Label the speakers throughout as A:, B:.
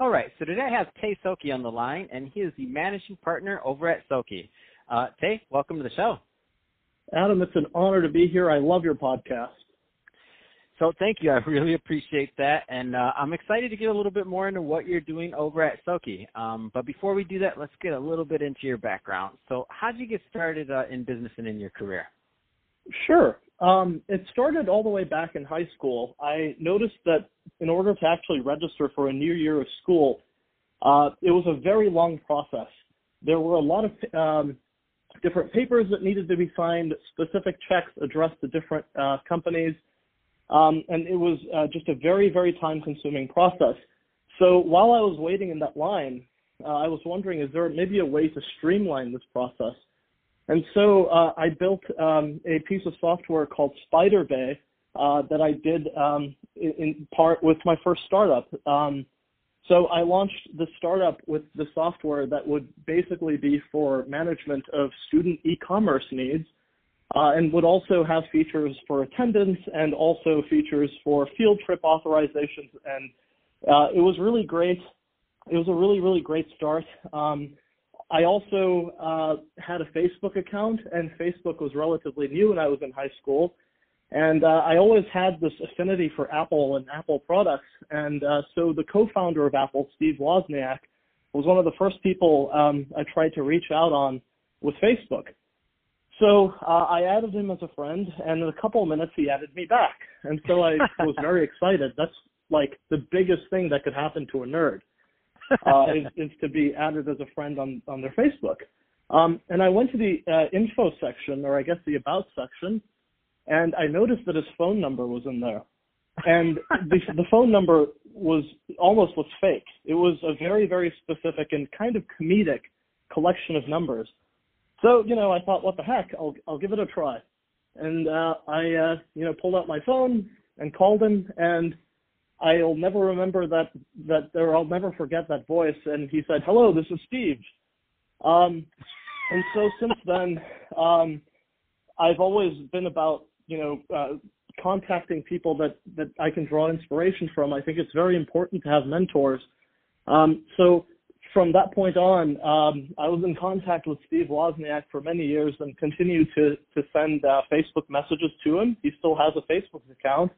A: All right, so today I have Tay Sokhey on the line, and he is the managing partner over at Sokhey. Uh, Tay, welcome to the show.
B: Adam, it's an honor to be here. I love your podcast.
A: So thank you. I really appreciate that, and uh, I'm excited to get a little bit more into what you're doing over at Sokhey. Um, but before we do that, let's get a little bit into your background. So, how did you get started uh, in business and in your career?
B: Sure. Um, it started all the way back in high school. I noticed that in order to actually register for a new year of school, uh, it was a very long process. There were a lot of um, different papers that needed to be signed, specific checks addressed to different uh, companies, um, and it was uh, just a very, very time-consuming process. So while I was waiting in that line, uh, I was wondering, is there maybe a way to streamline this process? And so uh, I built um, a piece of software called SpiderBay uh, that I did um, in, in, part with my first startup. Um, so I launched the startup with the software that would basically be for management of student e-commerce needs uh, and would also have features for attendance and also features for field trip authorizations. And uh, it was really great. It was a really, really great start. Um, I also uh, had a Facebook account, and Facebook was relatively new when I was in high school. And uh, I always had this affinity for Apple and Apple products. And uh, so the co-founder of Apple, Steve Wozniak, was one of the first people um, I tried to reach out on with Facebook. So uh, I added him as a friend, and in a couple of minutes he added me back. And so I was very excited. That's like the biggest thing that could happen to a nerd uh, is, is to be added as a friend on, on their Facebook. Um, and I went to the uh, info section, or I guess the about section, and I noticed that his phone number was in there. And the, the phone number was almost looks fake. It was a very, very specific and kind of comedic collection of numbers. So, you know, I thought, what the heck? I'll, I'll give it a try. And uh, I, uh, you know, pulled out my phone and called him, and I'll never remember that that or I'll never forget that voice. And he said, "Hello, this is Steve." Um, and so since then, um, I've always been about you know uh, contacting people that that I can draw inspiration from. I think it's very important to have mentors. Um, so from that point on, um, I was in contact with Steve Wozniak for many years and continue to to send uh, Facebook messages to him. He still has a Facebook account.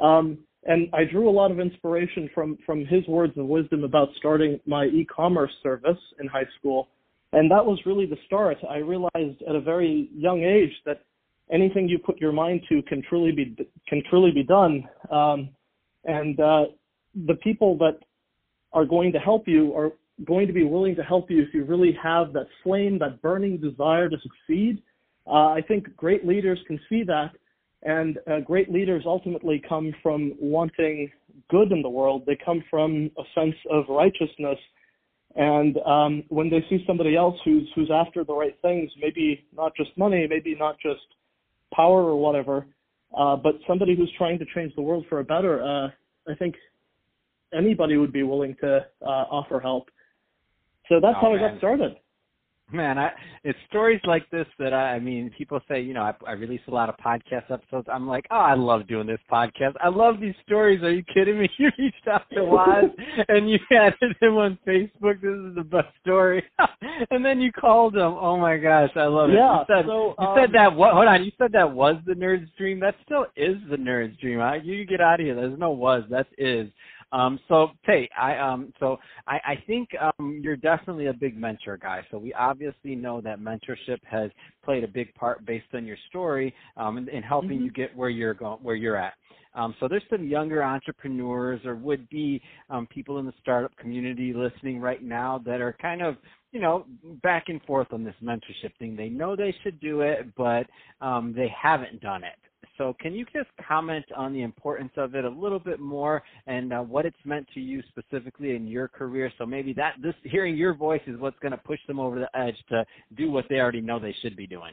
B: Um, and I drew a lot of inspiration from from his words of wisdom about starting my e-commerce service in high school, and that was really the start. I realized at a very young age that anything you put your mind to can truly be can truly be done, um, and uh, the people that are going to help you are going to be willing to help you if you really have that flame, that burning desire to succeed. Uh, I think great leaders can see that and uh, great leaders ultimately come from wanting good in the world. They come from a sense of righteousness. And um, when they see somebody else who's who's after the right things, maybe not just money, maybe not just power or whatever, uh, but somebody who's trying to change the world for a better, uh, I think anybody would be willing to uh, offer help. So that's oh, how man. I got started.
A: Man, I it's stories like this that I, I mean, people say, you know, I, I release a lot of podcast episodes. I'm like, oh, I love doing this podcast. I love these stories. Are you kidding me? You reached out to Woz and you added him on Facebook. This is the best story. and then you called him. Oh my gosh, I love it.
B: Yeah.
A: You said,
B: so,
A: you
B: um,
A: said that. What? Hold on. You said that was the nerd's dream. That still is the nerd's dream. I, you get out of here. There's no was. That is. Um, so Tay, I um, so I, I think um, you're definitely a big mentor guy. So we obviously know that mentorship has played a big part based on your story um, in, in helping mm-hmm. you get where you're going, where you're at. Um, so there's some younger entrepreneurs or would be um, people in the startup community listening right now that are kind of you know back and forth on this mentorship thing. They know they should do it, but um, they haven't done it. So, can you just comment on the importance of it a little bit more and uh, what it's meant to you specifically in your career? So maybe that this hearing your voice is what's going to push them over the edge to do what they already know they should be doing.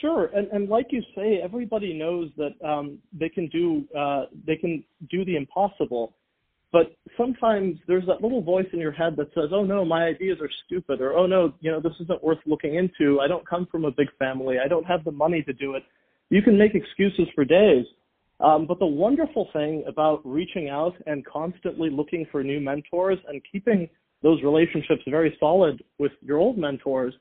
B: Sure, and and like you say, everybody knows that um, they can do uh, they can do the impossible, but sometimes there's that little voice in your head that says, "Oh no, my ideas are stupid," or "Oh no, you know this isn't worth looking into. I don't come from a big family. I don't have the money to do it." You can make excuses for days, um, but the wonderful thing about reaching out and constantly looking for new mentors and keeping those relationships very solid with your old mentors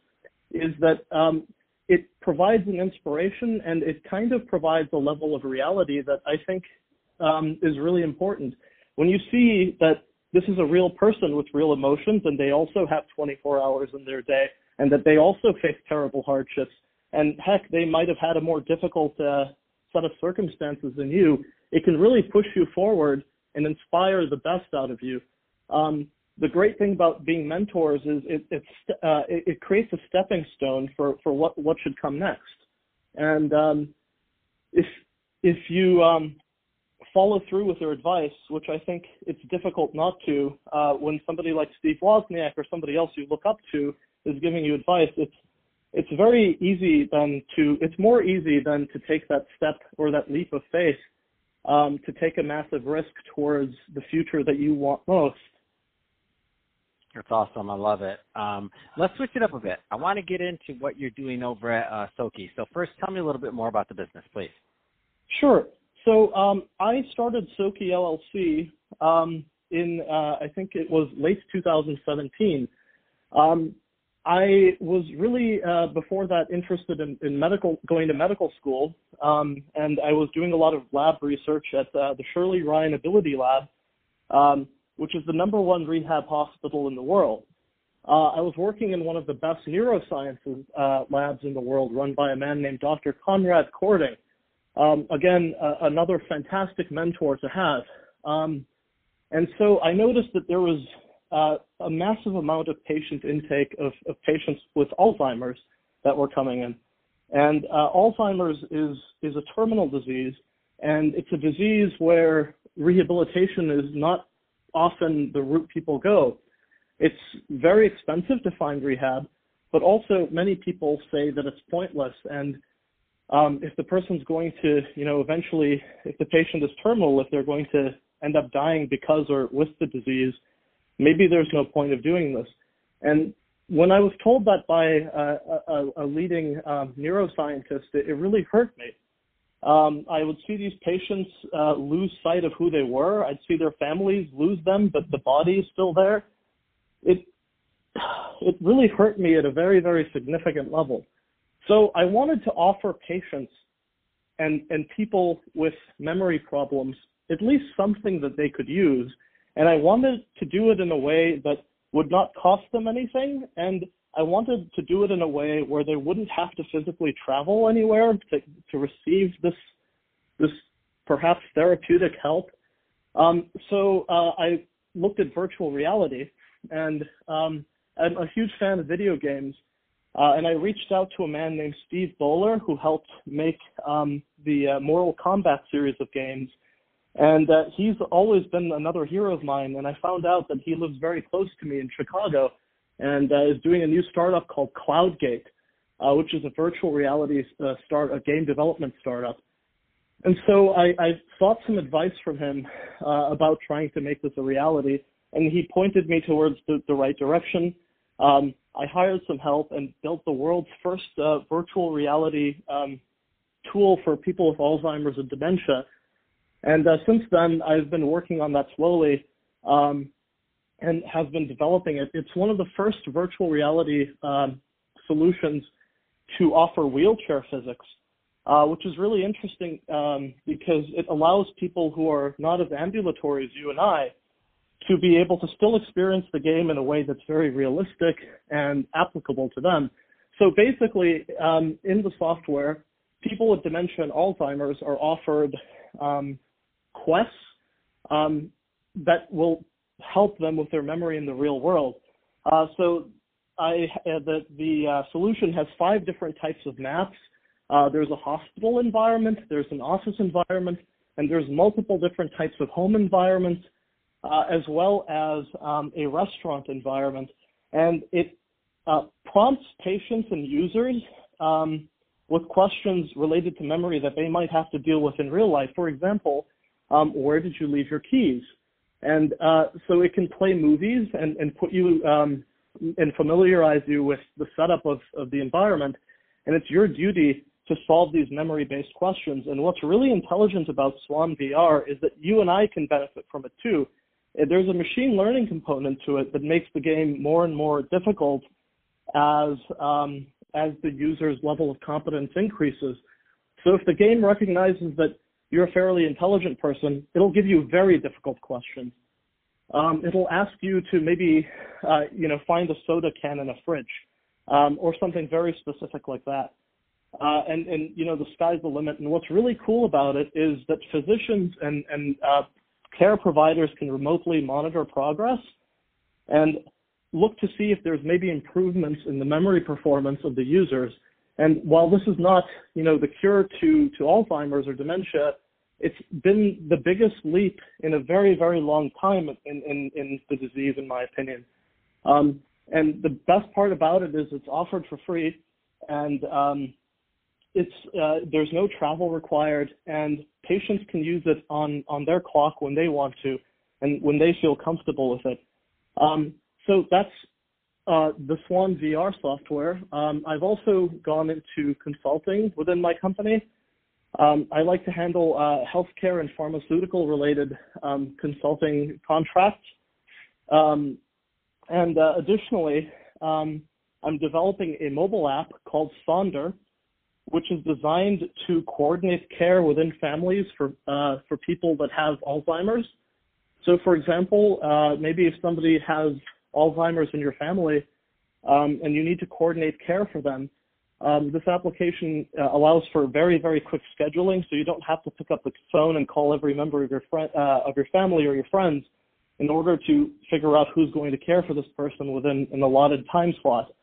B: is that um, it provides an inspiration and it kind of provides a level of reality that I think um, is really important. When you see that this is a real person with real emotions and they also have 24 hours in their day and that they also face terrible hardships and heck, they might have had a more difficult uh, set of circumstances than you, it can really push you forward and inspire the best out of you. Um, the great thing about being mentors is it it, uh, it, it creates a stepping stone for for what what should come next. And um, if if you um, follow through with their advice, which I think it's difficult not to, uh, when somebody like Steve Wozniak or somebody else you look up to is giving you advice, it's it's very easy then to it's more easy than to take that step or that leap of faith um, to take a massive risk towards the future that you want most
A: that's awesome. I love it. Um, let's switch it up a bit. I want to get into what you're doing over at uh, Sokhey. So first, tell me a little bit more about the business, please.
B: Sure. So um, I started Sokhey LLC um, in uh, I think it was late 2017. I was really uh, before that interested in, in, medical, going to medical school, um, and I was doing a lot of lab research at uh, the Shirley Ryan Ability Lab. Um, which is the number one rehab hospital in the world. Uh, I was working in one of the best neurosciences uh, labs in the world, run by a man named Dr. Konrad Kording. Um, again, uh, another fantastic mentor to have. Um, and so I noticed that there was uh, a massive amount of patient intake of, of, patients with Alzheimer's that were coming in. And uh, Alzheimer's is is a terminal disease, and it's a disease where rehabilitation is not often the route people go. It's very expensive to find rehab, but also many people say that it's pointless. And um, if the person's going to, you know, eventually, if the patient is terminal, if they're going to end up dying because or with the disease, maybe there's no point of doing this. And when I was told that by a, a, a leading um, neuroscientist, it, it really hurt me um, I would see these patients uh, lose sight of who they were. I'd see their families lose them, but the body is still there. It it really hurt me at a very very significant level. So I wanted to offer patients and and people with memory problems at least something that they could use, and I wanted to do it in a way that would not cost them anything and I wanted to do it in a way where they wouldn't have to physically travel anywhere to, to receive this this perhaps therapeutic help. Um, so uh, I looked at virtual reality, and um, I'm a huge fan of video games. Uh, and I reached out to a man named Steve Bowler who helped make um, the uh, Mortal Kombat series of games. And uh, he's always been another hero of mine. And I found out that he lives very close to me in Chicago and uh, is doing a new startup called CloudGate, uh, which is a virtual reality uh, start, a game development startup. And so I, I sought some advice from him uh, about trying to make this a reality, and he pointed me towards the, the right direction. Um, I hired some help and built the world's first uh, virtual reality um, tool for people with Alzheimer's and dementia. And uh, since then, I've been working on that slowly. Um, and has been developing it. It's one of the first virtual reality um, solutions to offer wheelchair physics, uh, which is really interesting um, because it allows people who are not as ambulatory as you and I to be able to still experience the game in a way that's very realistic and applicable to them. So basically, um, in the software, people with dementia and Alzheimer's are offered um, quests um, that will help them with their memory in the real world. Uh, so I, uh, the, the uh, solution has five different types of maps Uh, there's a hospital environment, there's an office environment, and there's multiple different types of home environments, uh, as well as um, a restaurant environment. And it uh, prompts patients and users um, with questions related to memory that they might have to deal with in real life. For example, um, where did you leave your keys? And uh, so it can play movies and, and put you um, and familiarize you with the setup of, of the environment. And it's your duty to solve these memory-based questions. And what's really intelligent about Swan VR is that you and I can benefit from it too. There's a machine learning component to it that makes the game more and more difficult as um, as the user's level of competence increases. So if the game recognizes that you're a fairly intelligent person, it'll give you very difficult questions. Um, it'll ask you to maybe, uh, you know, find a soda can in a fridge, um, or something very specific like that. Uh, and, and, you know, the sky's the limit. And what's really cool about it is that physicians and, and uh, care providers can remotely monitor progress and look to see if there's maybe improvements in the memory performance of the users. And while this is not, you know, the cure to, to Alzheimer's or dementia, it's been the biggest leap in a very, very long time in, in, in the disease, in my opinion. Um, and the best part about it is it's offered for free, and um, it's uh, there's no travel required, and patients can use it on on their clock when they want to, and when they feel comfortable with it. Um, so that's uh, the Swan VR software. Um, I've also gone into consulting within my company. Um, I like to handle uh, healthcare and pharmaceutical related um, consulting contracts. Um, and uh, additionally, um, I'm developing a mobile app called Sonder, which is designed to coordinate care within families for uh, for people that have Alzheimer's. So, for example, uh, maybe if somebody has Alzheimer's in your family um, and you need to coordinate care for them, um, this application uh, allows for very, very quick scheduling, so you don't have to pick up the phone and call every member of your friend, uh, of your family or your friends in order to figure out who's going to care for this person within an allotted time slot.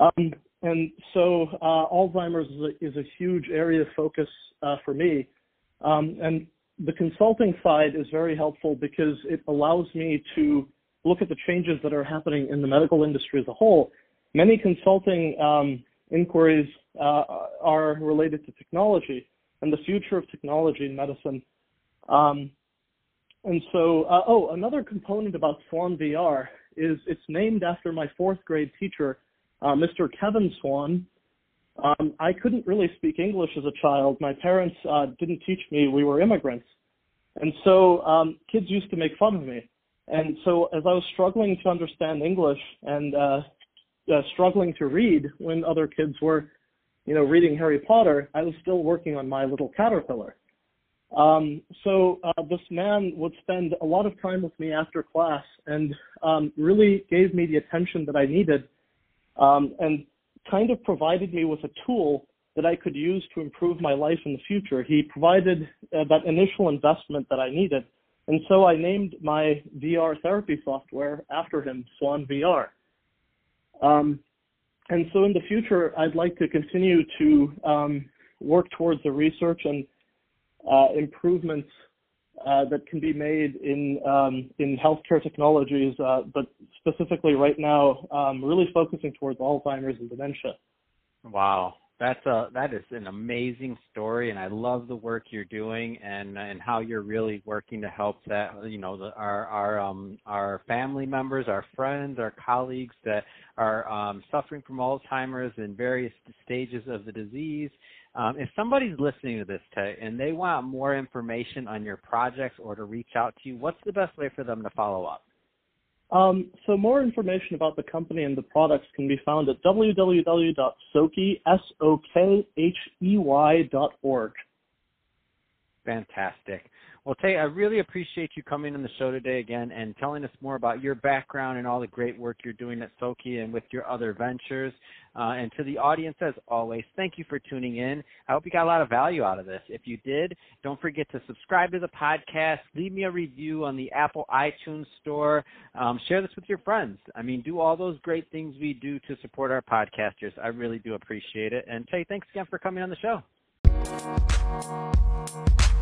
B: Um, and so uh, Alzheimer's is a, is a, huge area of focus uh, for me. Um, and the consulting side is very helpful because it allows me to look at the changes that are happening in the medical industry as a whole. Many consulting um, inquiries uh, are related to technology and the future of technology in medicine. Um, and so, uh, oh, another component about Swan VR is it's named after my fourth grade teacher, uh, Mr. Kevin Swan. Um, I couldn't really speak English as a child. My parents uh, didn't teach me. We were immigrants. And so um, kids used to make fun of me. And so as I was struggling to understand English and uh, uh, struggling to read when other kids were, you know, reading Harry Potter, I was still working on my little caterpillar. Um, so uh, this man would spend a lot of time with me after class and um, really gave me the attention that I needed um, and kind of provided me with a tool that I could use to improve my life in the future. He provided uh, that initial investment that I needed. And so I named my VR therapy software after him, Swan VR. Um, and so in the future, I'd like to continue to um, work towards the research and uh, improvements uh, that can be made in um, in healthcare technologies, uh, but specifically right now, um, really focusing towards Alzheimer's and dementia.
A: Wow, that's a that is an amazing story, and I love the work you're doing and and how you're really working to help that you know the, our our um our family members, our friends, our colleagues that are um, suffering from Alzheimer's in various stages of the disease. Um, if somebody's listening to this today and they want more information on your projects or to reach out to you, what's the best way for them to follow up?
B: Um, so more information about the company and the products can be found at www.sokhey.org.
A: Fantastic. Well, Tay, I really appreciate you coming on the show today again and telling us more about your background and all the great work you're doing at Sokhey and with your other ventures. Uh, and to the audience, as always, thank you for tuning in. I hope you got a lot of value out of this. If you did, don't forget to subscribe to the podcast, leave me a review on the Apple iTunes Store, um, share this with your friends. I mean, do all those great things we do to support our podcasters. I really do appreciate it. And Tay, thanks again for coming on the show.